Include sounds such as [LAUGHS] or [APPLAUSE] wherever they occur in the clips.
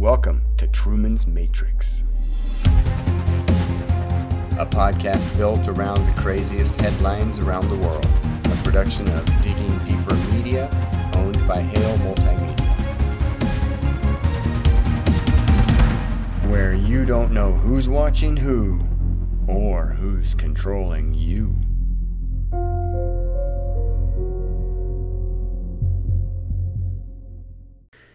Welcome to Truman's Matrix, a podcast built around the craziest headlines around the world. A production of Digging Deeper Media, owned by Hale Multimedia. Where you don't know who's watching who or who's controlling you.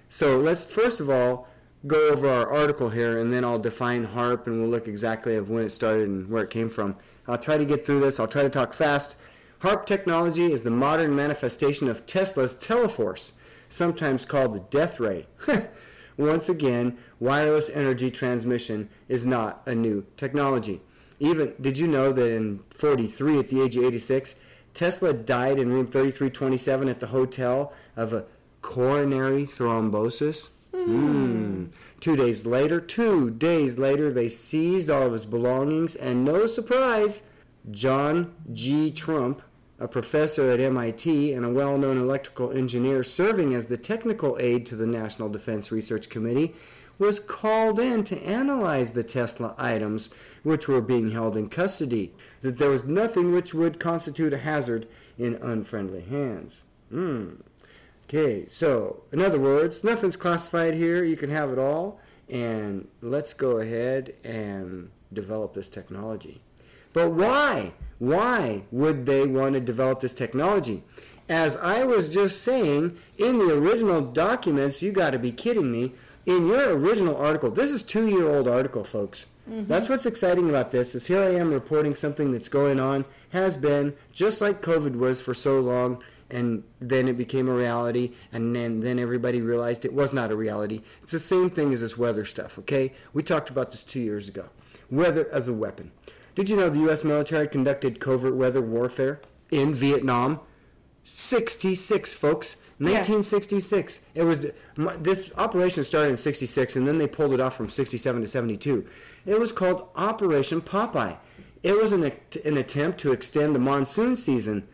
So let's first of all go over our article here, and then I'll define HAARP, and we'll look exactly of when it started and where it came from. I'll try to get through this. I'll try to talk fast. HAARP technology is the modern manifestation of Tesla's teleforce, sometimes called the death ray. [LAUGHS] Once again, wireless energy transmission is not a new technology. Even did you know that in 43 at the age of 86, Tesla died in room 3327 at the hotel of a coronary thrombosis? Mm. Two days later, two days later, they seized all of his belongings, and no surprise, John G. Trump, a professor at MIT and a well known electrical engineer serving as the technical aide to the National Defense Research Committee, was called in to analyze the Tesla items which were being held in custody, that there was nothing which would constitute a hazard in unfriendly hands. Mm. Okay, so in other words, nothing's classified here. You can have it all, and let's go ahead and develop this technology. But why? Why would they want to develop this technology? As I was just saying, in the original documents, you got to be kidding me. In your original article, this is two-year-old article, folks. Mm-hmm. That's what's exciting about this. Is here I am reporting something that's going on, has been just like COVID was for so long and then it became a reality and then then everybody realized it was not a reality. It's the same thing as this weather stuff okay? We talked about this two years ago. Weather as a weapon. Did you know the u.s military conducted covert weather warfare in vietnam? 66 folks. 1966 yes. it was this operation started in 66 and then they pulled it off from 67 to 72 it was called operation popeye. It was an, an attempt to extend the monsoon season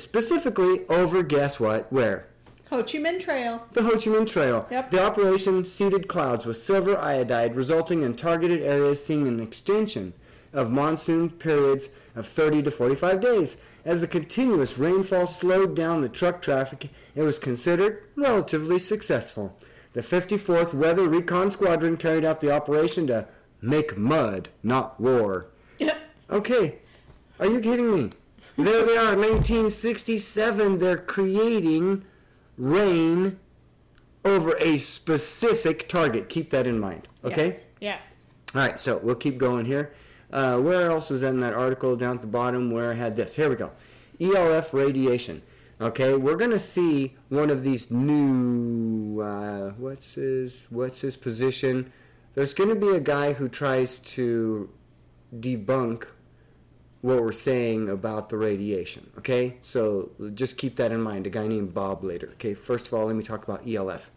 specifically over guess what? Where? Ho Chi Minh Trail. The Ho Chi Minh Trail. Yep. The operation seeded clouds with silver iodide, resulting in targeted areas seeing an extension of monsoon periods of 30 to 45 days. As the continuous rainfall slowed down the truck traffic, it was considered relatively successful. The 54th Weather Recon Squadron carried out the operation to make mud, not war. Yep. [LAUGHS] Okay, are you kidding me? There they are, 1967. They're creating rain over a specific target. Keep that in mind. Okay? Yes. yes. All right, so we'll keep going here. Uh, where else was that in that article down at the bottom where I had this? Here we go. ELF radiation. Okay, we're gonna see one of these new. Uh, what's his What's his position? There's gonna be a guy who tries to debunk what we're saying about the radiation. Okay, so just keep that in mind. A guy named Bob later. Okay, first of all, let me talk about ELF.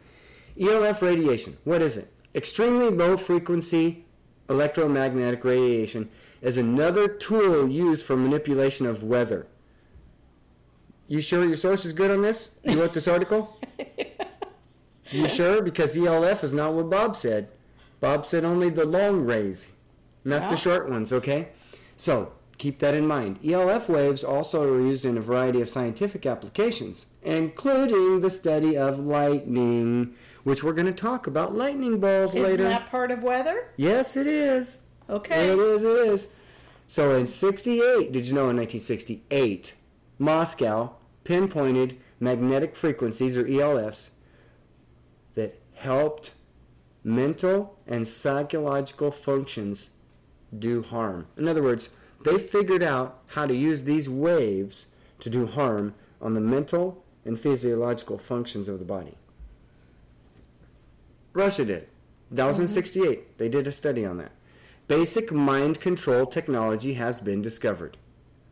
ELF radiation. What is it? Extremely low frequency electromagnetic radiation is another tool used for manipulation of weather. You sure your source is good on this? You wrote this article? [LAUGHS] You sure? Because ELF is not what Bob said. Bob said only the long rays, not the oh. short ones, okay? So, Keep that in mind. ELF waves also are used in a variety of scientific applications, including the study of lightning, which we're going to talk about lightning balls Isn't later. Isn't that part of weather? Yes, it is. Okay. It is, it is. So in 68, did you know in 1968, Moscow pinpointed magnetic frequencies, or ELFs, that helped mental and psychological functions do harm. In other words, they figured out how to use these waves to do harm on the mental and physiological functions of the body. Russia did. That was in 68. Mm-hmm. They did a study on that. Basic mind control technology has been discovered.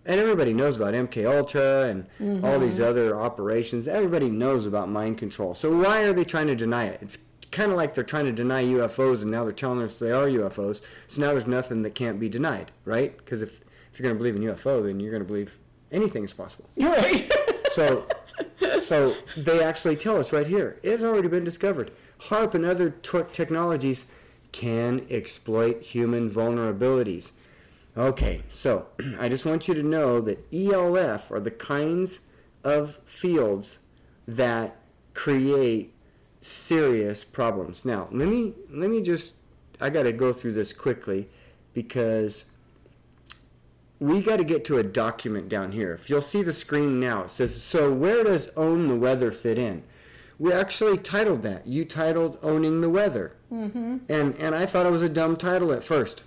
And everybody knows about MK Ultra and mm-hmm. all these other operations. Everybody knows about mind control. So why are they trying to deny it? It's kind of like they're trying to deny UFOs and now they're telling us they are UFOs. So now there's nothing that can't be denied, right? Because if if you're going to believe in UFO, then you're going to believe anything is possible. You're Right. [LAUGHS] so, so they actually tell us right here. It's already been discovered. HAARP and other t- technologies can exploit human vulnerabilities. Okay, so [CLEARS THROAT] I just want you to know that ELF are the kinds of fields that create serious problems. Now, let me let me just I got to go through this quickly because we got to get to a document down here. If you'll see the screen now, it says, So where does Own the Weather fit in? We actually titled that. You titled Owning the Weather. Mm-hmm. And, and I thought it was a dumb title at first.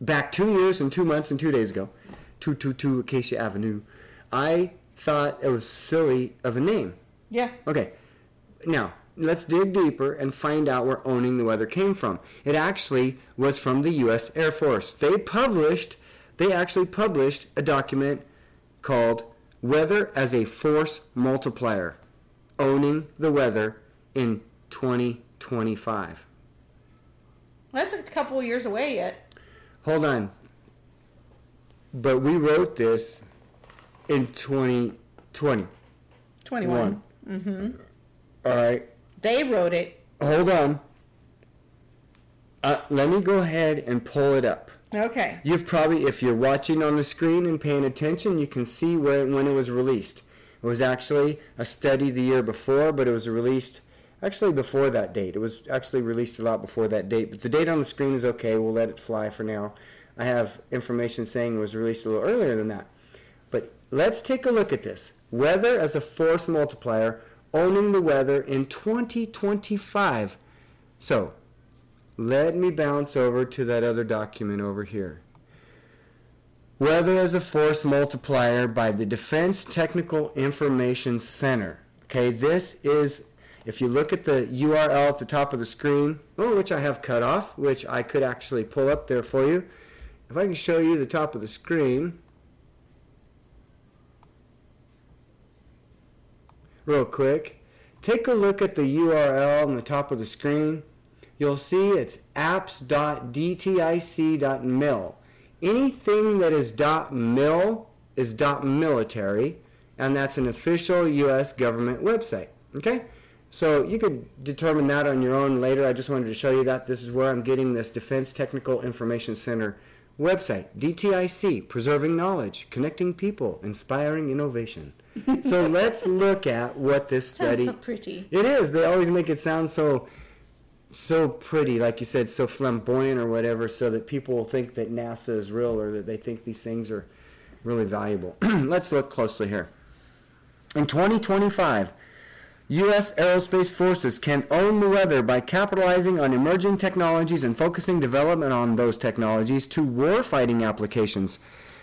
Back two years and two months and two days ago, 222 Acacia Avenue, I thought it was silly of a name. Yeah. Okay. Now, let's dig deeper and find out where owning the weather came from. It actually was from the US Air Force. They published they actually published a document called Weather as a Force Multiplier Owning the Weather in 2025. That's a couple years away yet. Hold on. But we wrote this in 2020. 21. Mm-hmm. All right. They wrote it. Hold on. Uh, let me go ahead and pull it up. Okay. You've probably, if you're watching on the screen and paying attention, you can see where when it was released. It was actually a study the year before, but it was released actually before that date. It was actually released a lot before that date, but the date on the screen is okay. We'll let it fly for now. I have information saying it was released a little earlier than that. But let's take a look at this. Weather as a force multiplier, owning the weather in 2025. So, let me bounce over to that other document over here. Weather as a Force Multiplier by the Defense Technical Information Center. Okay, this is, if you look at the URL at the top of the screen, oh, which I have cut off, which I could actually pull up there for you. If I can show you the top of the screen, real quick, take a look at the URL on the top of the screen you'll see it's apps.dtic.mil. Anything that is .mil is .military, and that's an official U.S. government website. Okay? So you could determine that on your own later. I just wanted to show you that. This is where I'm getting this Defense Technical Information Center website. DTIC, preserving knowledge, connecting people, inspiring innovation. so [LAUGHS] let's look at what this study. Sounds so pretty. It is. They always make it sound so so pretty, like you said, so flamboyant or whatever, so that people think that NASA is real or that they think these things are really valuable. [CLEARS THROAT] Let's look closely here. In 2025, U.S. aerospace forces can own the weather by capitalizing on emerging technologies and focusing development on those technologies to warfighting applications.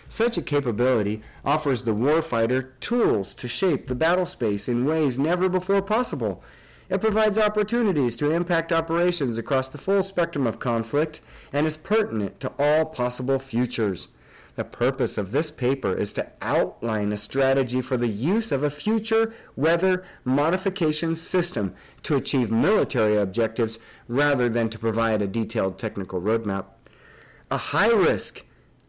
Such a capability offers the warfighter tools to shape the battle space in ways never before possible it provides opportunities to impact operations across the full spectrum of conflict and is pertinent to all possible futures. The purpose of this paper is to outline a strategy for the use of a future weather modification system to achieve military objectives rather than to provide a detailed technical roadmap. A high risk,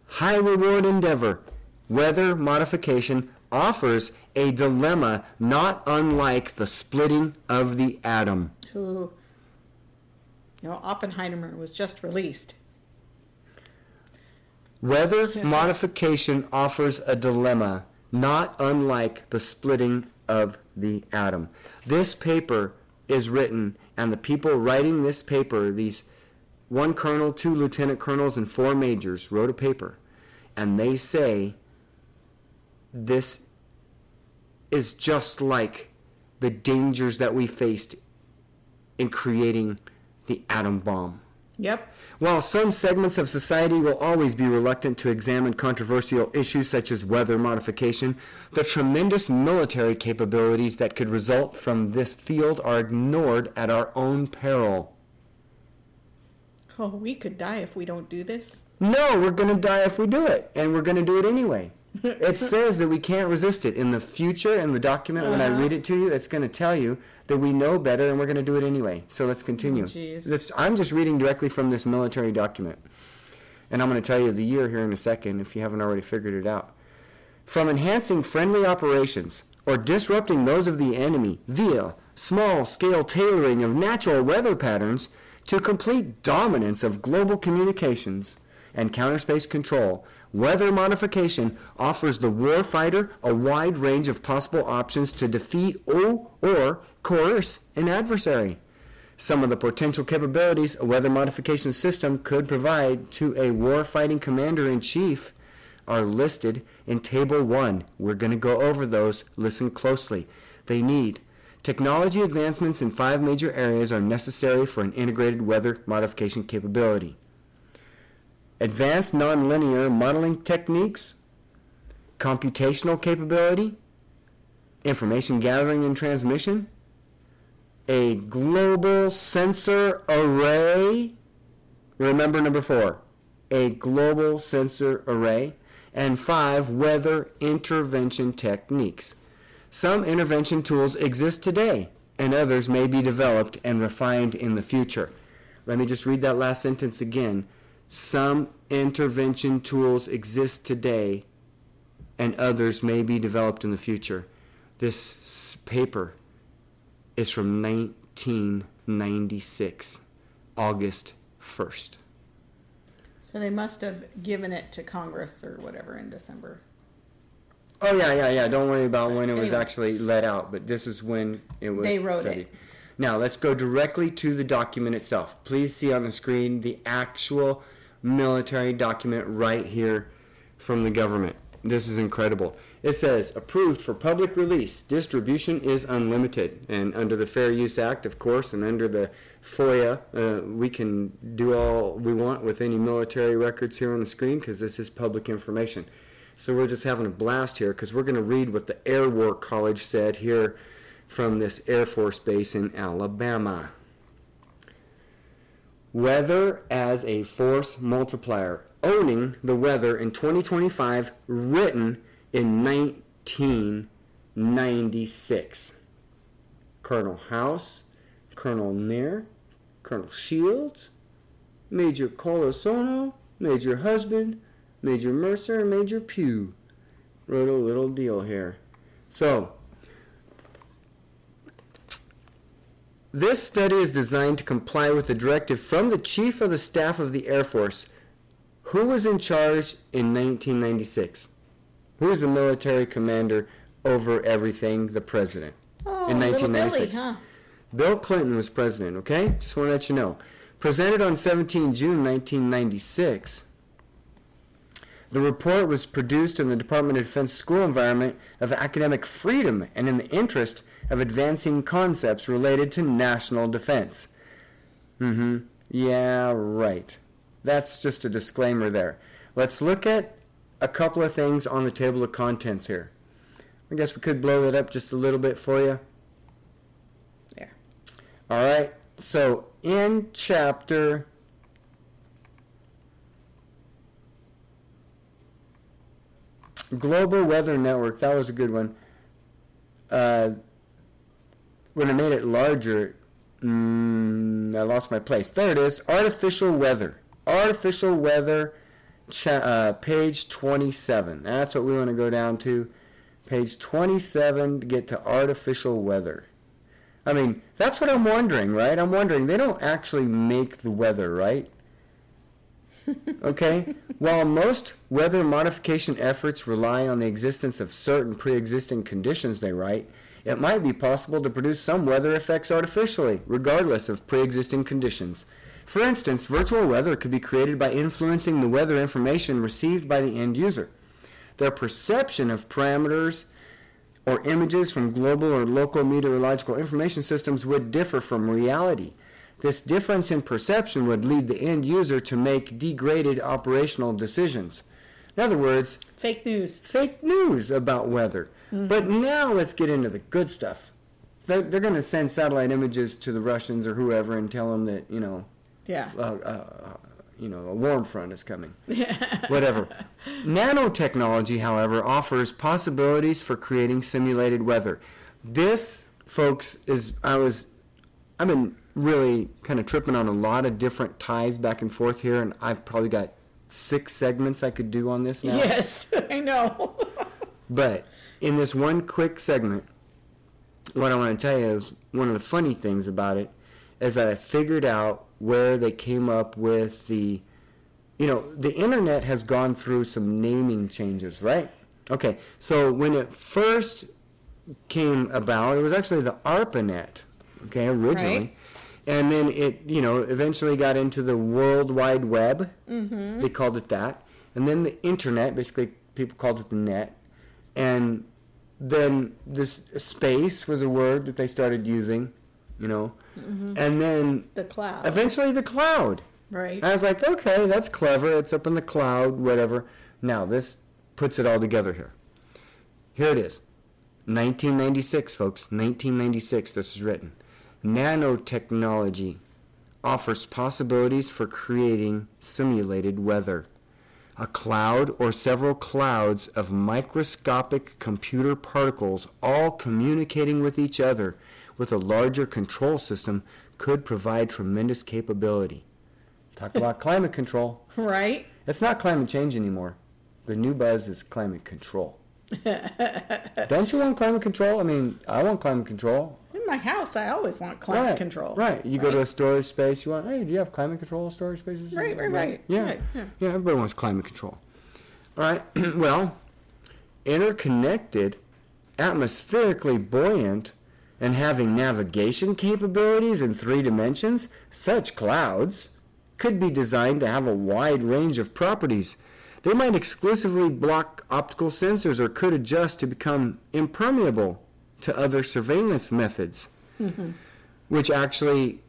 high reward endeavor, weather modification offers a dilemma not unlike the splitting of the atom. Who, you know, Oppenheimer was just released. Weather modification offers a dilemma not unlike the splitting of the atom. This paper is written, and the people writing this paper, these one colonel, two lieutenant colonels, and four majors, wrote a paper, and they say this is just like the dangers that we faced in creating the atom bomb. Yep. While some segments of society will always be reluctant to examine controversial issues such as weather modification, the tremendous military capabilities that could result from this field are ignored at our own peril. Oh, we could die if we don't do this. No, we're going to die if we do it, and we're going to do it anyway. It says that we can't resist it. In the future, in the document, when I uh-huh. read it to you, it's going to tell you that we know better and we're going to do it anyway. So let's continue. Oh, jeez. This- I'm just reading directly from this military document. And I'm going to tell you the year here in a second if you haven't already figured it out. From enhancing friendly operations or disrupting those of the enemy via small scale tailoring of natural weather patterns to complete dominance of global communications and counter space control, weather modification offers the warfighter a wide range of possible options to defeat or, or coerce an adversary. Some of the potential capabilities a weather modification system could provide to a warfighting commander in chief are listed in Table 1. We're going to go over those. Listen closely. They need technology advancements in five major areas are necessary for an integrated weather modification capability. Advanced nonlinear modeling techniques, computational capability, information gathering and transmission, a global sensor array. Remember number four, a global sensor array. And five, weather intervention techniques. Some intervention tools exist today, and others may be developed and refined in the future. Let me just read that last sentence again. Some intervention tools exist today, and others may be developed in the future. This paper is from 1996, August 1st. So they must have given it to Congress or whatever in December. Oh yeah, yeah, yeah. Don't worry about when it was Anyway. actually let out, but this is when it was They wrote studied. it. Now let's go directly to the document itself. Please see on the screen the actual military document right here from the government. This is incredible. It says approved for public release. Distribution is unlimited, and under the Fair Use Act, of course, and under the FOIA, uh, we can do all we want with any military records here on the screen because this is public information. So we're just having a blast here because we're going to read what the Air War College said here from this Air Force base in Alabama. Weather as a force multiplier. Owning the weather in 2025, written in 1996. Colonel House, Colonel Near, Colonel Shields, Major Celentano, Major Husband, Major Mercer, and Major Pugh wrote a little deal here. So, this study is designed to comply with the directive from the Chief of the Staff of the Air Force. Who was in charge in 1996? Who was the military commander over everything? The president. Oh, In 1996. Billy, huh? Bill Clinton was president, okay? Just want to let you know. Presented on 17 June 1996. The report was produced in the Department of Defense school environment of academic freedom and in the interest of advancing concepts related to national defense. Mm-hmm. Yeah, right. That's just a disclaimer there. Let's look at a couple of things on the table of contents here. I guess we could blow that up just a little bit for you. There. All right. So in chapter Global Weather Network, that was a good one. Uh, when I made it larger, mm, I lost my place. There it is. Artificial weather. Artificial weather, cha- uh, page 27. That's what we want to go down to. Page 27 to get to artificial weather. I mean, that's what I'm wondering, right? I'm wondering, they don't actually make the weather, right? [LAUGHS] Okay? While most weather modification efforts rely on the existence of certain pre existing conditions, they write, it might be possible to produce some weather effects artificially, regardless of pre existing conditions. For instance, virtual weather could be created by influencing the weather information received by the end user. Their perception of parameters or images from global or local meteorological information systems would differ from reality. This difference in perception would lead the end user to make degraded operational decisions. In other words, Fake news. fake news about weather. But now let's get into the good stuff. They're, they're going to send satellite images to the Russians or whoever and tell them that, you know, Yeah. uh, uh, you know, a warm front is coming. [LAUGHS] Whatever. Nanotechnology, however, offers possibilities for creating simulated weather. This, folks, is I was, I've been really kind of tripping on a lot of different ties back and forth here, and I've probably got six segments I could do on this now. Yes, [LAUGHS] I know. But in this one quick segment, what I want to tell you is one of the funny things about it is that I figured out where they came up with the, you know, the internet has gone through some naming changes, right? Okay, so when it first came about, it was actually the ARPANET, okay, originally. Right. And then it, you know, eventually got into the World Wide Web. Mm-hmm. They called it that. And then the internet, basically, people called it the net. And then this space was a word that they started using, you know. Mm-hmm. And then The cloud. eventually the cloud. right. I was like, okay, that's clever. It's up in the cloud, whatever. Now, this puts it all together here. Here it is. 1996, folks. 1996, this is written. Nanotechnology offers possibilities for creating simulated weather. A cloud or several clouds of microscopic computer particles all communicating with each other with a larger control system could provide tremendous capability. Talk about [LAUGHS] climate control. right. It's not climate change anymore. The new buzz is climate control. [LAUGHS] Don't you want climate control? I mean, I want climate control. My house, I always want climate right, control. Right. You go to a storage space, you want, hey, do you have climate control storage spaces? Right, right, right. Yeah. Right, yeah. yeah, everybody wants climate control. All right. [CLEARS THROAT] well, interconnected, atmospherically buoyant, and having navigation capabilities in three dimensions, such clouds could be designed to have a wide range of properties. They might exclusively block optical sensors or could adjust to become impermeable to other surveillance methods, mm-hmm. which actually,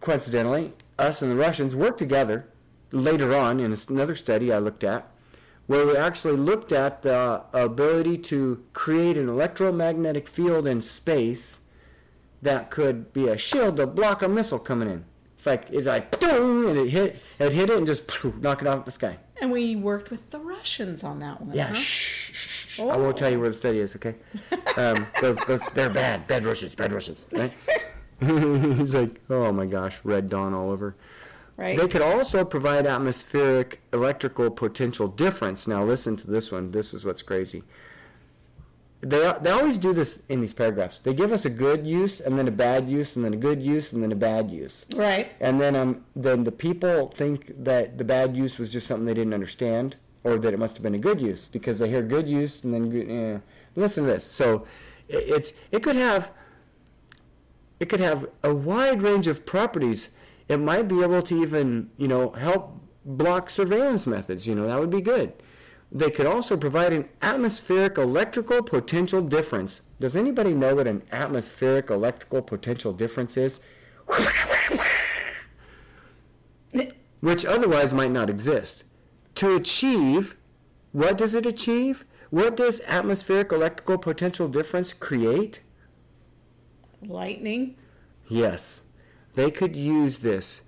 coincidentally, us and the Russians worked together later on in another study I looked at, where we actually looked at the ability to create an electromagnetic field in space that could be a shield to block a missile coming in. It's like it's like boom, and it hit it hit it and just poof, knock it out the sky. And we worked with the Russians on that one. Yeah, huh? Shh. I won't tell you where the study is, okay? [LAUGHS] Um, those, those, they're bad, bad Russians, bad Russians. Right? [LAUGHS] He's like, oh my gosh, red dawn all over. Right. They could also provide atmospheric electrical potential difference. Now, listen to this one. This is what's crazy. They, they always do this in these paragraphs. They give us a good use, and then a bad use, and then a good use, and then a bad use. right. And then um, then the people think that the bad use was just something they didn't understand, or that it must have been a good use because they hear good use and then. Eh. Listen to this. So i- it's it could have it could have a wide range of properties. It might be able to even you know help block surveillance methods. You know that would be good. They could also provide an atmospheric electrical potential difference. Does anybody know what an atmospheric electrical potential difference is? [LAUGHS] which otherwise might not exist. To achieve, what does it achieve? What does atmospheric electrical potential difference create? Lightning. Yes, they could use this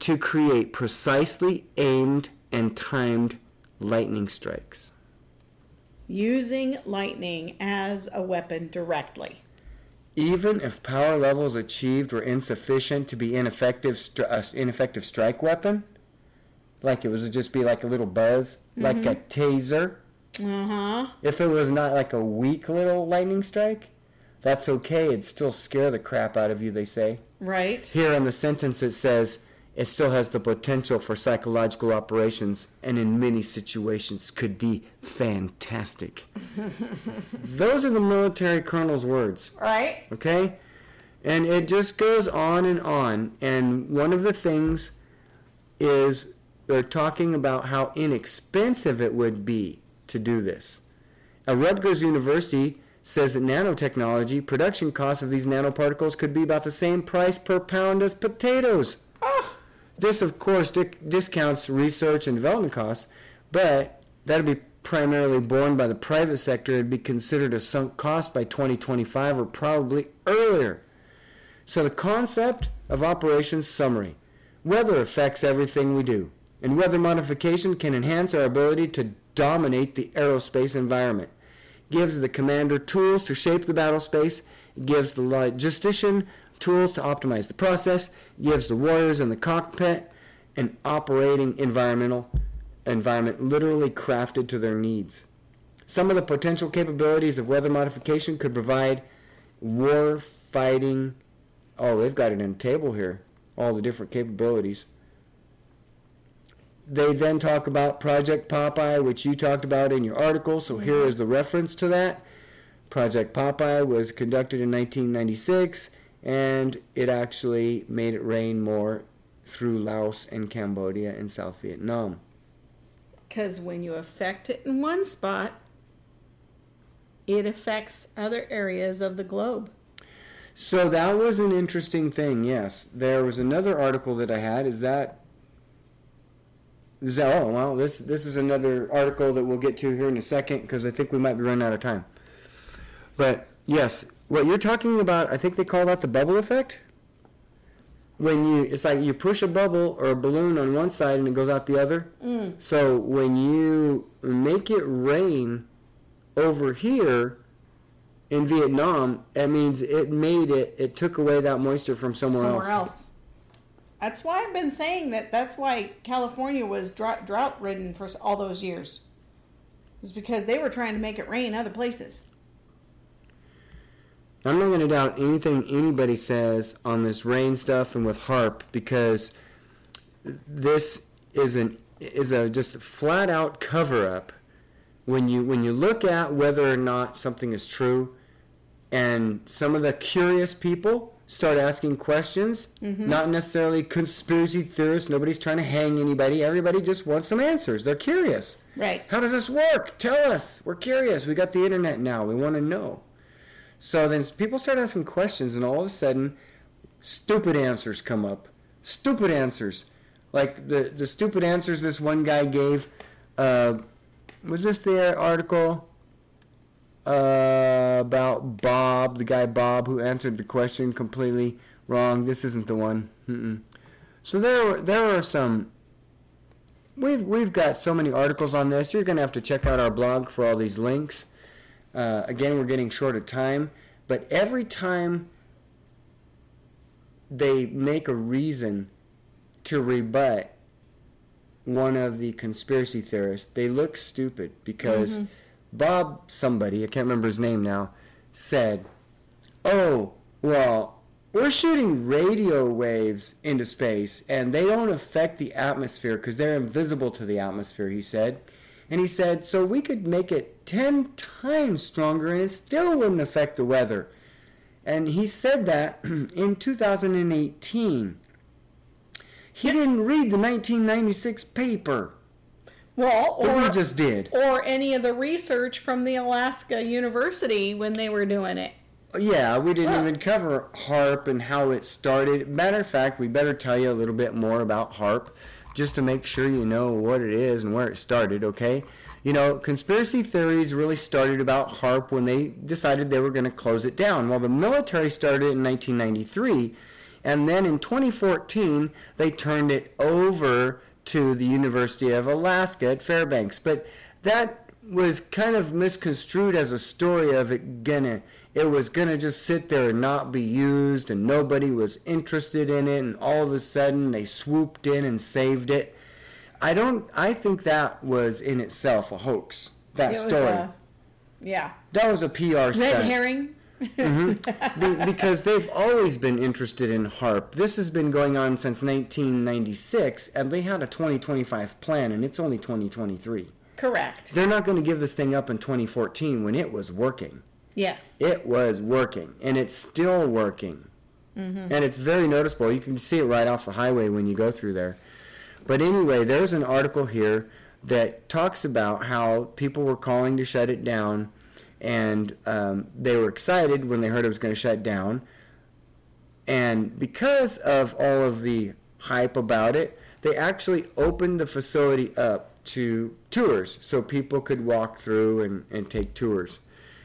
to create precisely aimed and timed lightning strikes. Using lightning as a weapon directly. Even if power levels achieved were insufficient to be ineffective, uh, ineffective strike weapon, like it was just be like a little buzz, like a taser. Uh huh. If it was not like a weak little lightning strike, that's okay. It'd still scare the crap out of you, they say. Right. Here in the sentence it says, it still has the potential for psychological operations and in many situations could be fantastic. [LAUGHS] Those are the military colonel's words. Right. Okay? And it just goes on and on. And one of the things is they're talking about how inexpensive it would be to do this. At Rutgers University says that nanotechnology production costs of these nanoparticles could be about the same price per pound as potatoes. Ah! This, of course, dic- discounts research and development costs, but that'd be primarily borne by the private sector. It'd be considered a sunk cost by 2025 or probably earlier. So, the concept of operations summary weather affects everything we do, and weather modification can enhance our ability to dominate the aerospace environment. Gives the commander tools to shape the battle space, gives the logistician tools to optimize the process, gives the warriors in the cockpit an operating environmental environment literally crafted to their needs. Some of the potential capabilities of weather modification could provide war fighting. Oh, they've got it in a table here. All the different capabilities. They then talk about Project Popeye, which you talked about in your article. So here mm-hmm. is the reference to that. Project Popeye was conducted in 1996, and it actually made it rain more through Laos and Cambodia and South Vietnam. Because when you affect it in one spot, it affects other areas of the globe. So that was an interesting thing. Yes, there was another article that I had. Is that is that? Oh well, this this is another article that we'll get to here in a second because I think we might be running out of time. But yes, what you're talking about, I think they call that the bubble effect. When you, it's like you push a bubble or a balloon on one side and it goes out the other. Mm. So when you make it rain over here in Vietnam, that means it made it, it took away that moisture from somewhere, Somewhere else. else. That's why I've been saying that. That's why California was drought, drought ridden for all those years. It's because they were trying to make it rain other places. I'm not going to doubt anything anybody says on this rain stuff and with HAARP because this is an is a just flat out cover up when you when you look at whether or not something is true and some of the curious people start asking questions. Not necessarily conspiracy theorists. Nobody's trying to hang anybody. Everybody just wants some answers. They're curious. Right. how does this work? Tell us. We're curious. We got the internet now. We want to know. So then people start asking questions, and all of a sudden, stupid answers come up. Stupid answers. Like the, the stupid answers this one guy gave. Uh, was this the article uh, about Bob, the guy Bob who answered the question completely wrong? This isn't the one. Mm-mm. So there, there are some. We've we've got so many articles on this. You're gonna have to check out our blog for all these links. Uh, again, we're getting short of time, but every time they make a reason to rebut one of the conspiracy theorists, they look stupid because Bob, somebody, I can't remember his name now, said, Oh, well, we're shooting radio waves into space and they don't affect the atmosphere because they're invisible to the atmosphere, he said. And he said, so we could make it 10 times stronger and it still wouldn't affect the weather. And he said that [CLEARS THROAT] in 2018. He didn't read the 1996 paper. Well, But we or just did. or any of the research from the Alaska University when they were doing it. Yeah, we didn't Well- even cover HAARP and how it started. Matter of fact, we better tell you a little bit more about HAARP just to make sure you know what it is and where it started, okay? You know, conspiracy theories really started about HAARP when they decided they were going to close it down. Well, the military started in 1993, and then in 2014, they turned it over to the University of Alaska at Fairbanks. But that was kind of misconstrued as a story of it gonna it was gonna just sit there and not be used and nobody was interested in it and all of a sudden they swooped in and saved it i don't i think that was in itself a hoax that It story a, yeah, that was a pr red stunt herring. Mm-hmm. [LAUGHS] Be- because they've always been interested in HAARP. This has been going on since 1996 and they had a 2025 plan and it's only 2023 Correct. they're not going to give this thing up in 2014 when it was working. Yes. it was working and it's still working. Mm-hmm. And it's very noticeable. You can see it right off the highway when you go through there. But anyway there's an article here that talks about how people were calling to shut it down and um, they were excited when they heard it was going to shut down and because of all of the hype about it they actually opened the facility up to tours so people could walk through and, and take tours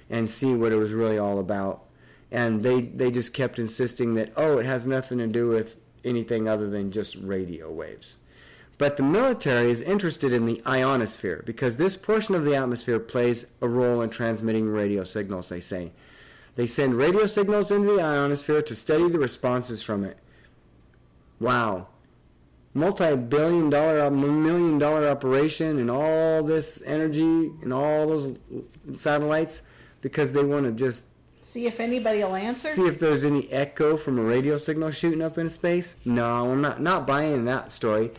and see what it was really all about. And they, they just kept insisting that, oh, it has nothing to do with anything other than just radio waves. But the military is interested in the ionosphere because this portion of the atmosphere plays a role in transmitting radio signals, they say. They send radio signals into the ionosphere to study the responses from it. Wow. Multi billion dollar, million dollar operation and all this energy and all those satellites because they want to just See if anybody will answer. See if there's any echo from a radio signal shooting up into space. No, I'm not not buying that story.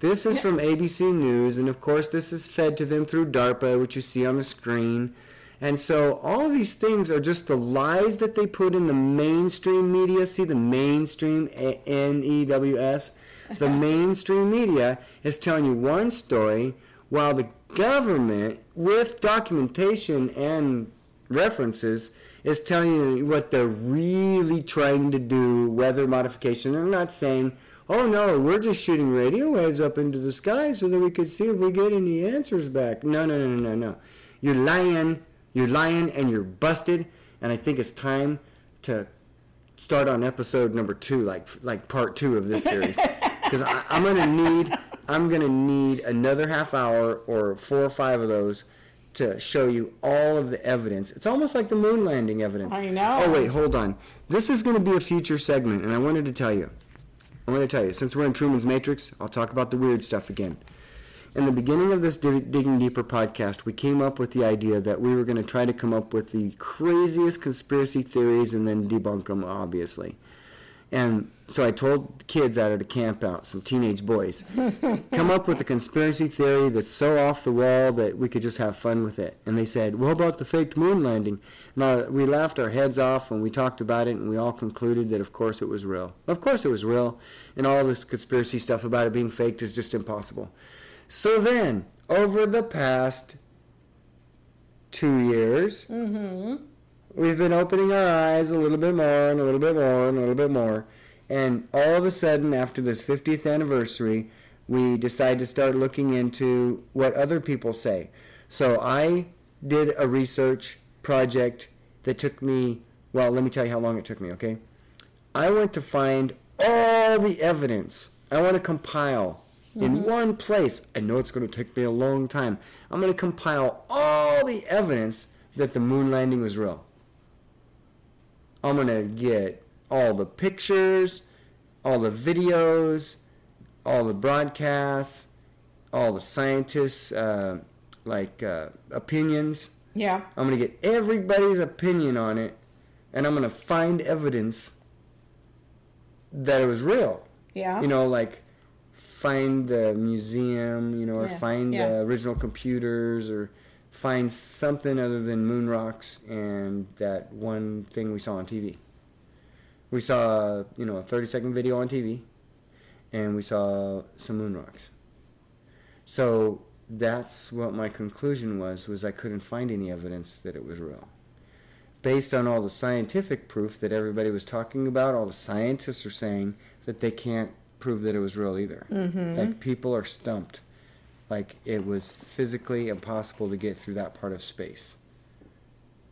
This is from ABC News, and of course, this is fed to them through DARPA, which you see on the screen. And so, all of these things are just the lies that they put in the mainstream media. See the mainstream, N E W S? The [LAUGHS] mainstream media is telling you one story, while the government, with documentation and references, is telling you what they're really trying to do, weather modification. They're not saying, oh no, we're just shooting radio waves up into the sky so that we could see if we get any answers back. No, no, no, no, no. You're lying. You're lying and you're busted. And I think it's time to start on episode number two, like like part two of this series, [LAUGHS] because I'm gonna need I'm gonna need another half hour or four or five of those to show you all of the evidence. It's almost like the moon landing evidence. I know. Oh wait, hold on. This is going to be a future segment, and I wanted to tell you. I want to tell you, since we're in Truman's Matrix, I'll talk about the weird stuff again. In the beginning of this Digging Deeper podcast, we came up with the idea that we were going to try to come up with the craziest conspiracy theories and then debunk them, obviously. And so I told the kids out at a camp out, some teenage boys, come up with a conspiracy theory that's so off the wall that we could just have fun with it. And they said, well, about the faked moon landing?" Now we laughed our heads off when we talked about it, and we all concluded that of course it was real. Of course it was real, and all this conspiracy stuff about it being faked is just impossible. So then, over the past two years, mm-hmm we've been opening our eyes a little bit more and a little bit more and a little bit more. And all of a sudden, after this 50th anniversary, we decide to start looking into what other people say. So I did a research project that took me, well, let me tell you how long it took me, okay? I went to find all the evidence. I want to compile mm-hmm. in one place. I know it's going to take me a long time. I'm going to compile all the evidence that the moon landing was real. I'm going to get all the pictures, all the videos, all the broadcasts, all the scientists' uh, like uh, opinions. Yeah. I'm going to get everybody's opinion on it, and I'm going to find evidence that it was real. Yeah. You know, like find the museum, you know, or yeah. find yeah. the original computers, or find something other than moon rocks and that one thing we saw on TV. We saw, you know, a 30 second video on TV and we saw some moon rocks. So that's what my conclusion was was I couldn't find any evidence that it was real. Based on all the scientific proof that everybody was talking about, all the scientists are saying that they can't prove that it was real either. Mm-hmm. Like people are stumped like it was physically impossible to get through that part of space.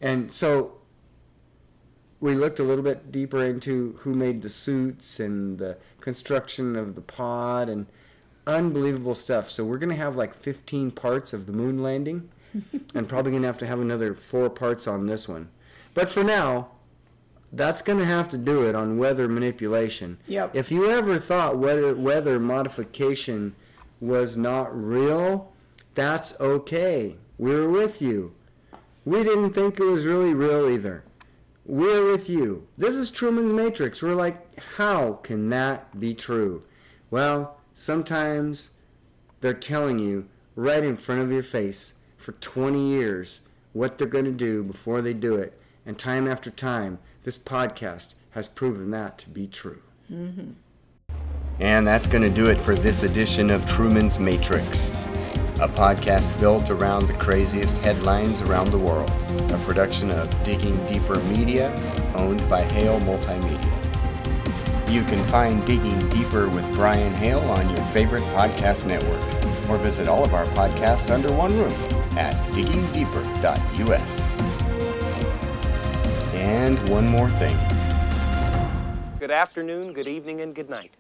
And so we looked a little bit deeper into who made the suits and the construction of the pod and unbelievable stuff. So we're going to have like 15 parts of the moon landing [LAUGHS] and probably going to have to have another four parts on this one. But for now, that's going to have to do it on weather manipulation. Yep. If you ever thought weather weather modification was not real, that's okay. We're with you. We didn't think it was really real either. We're with you. This is Truman's Matrix. We're like, how can that be true? Well, sometimes they're telling you right in front of your face for 20 years what they're going to do before they do it. And time after time, this podcast has proven that to be true. Mm-hmm. And that's going to do it for this edition of Truman's Matrix, a podcast built around the craziest headlines around the world, a production of Digging Deeper Media, owned by Hale Multimedia. You can find Digging Deeper with Brian Hale on your favorite podcast network, or visit all of our podcasts under one roof at diggingdeeper.us. And one more thing. Good afternoon, good evening, and good night.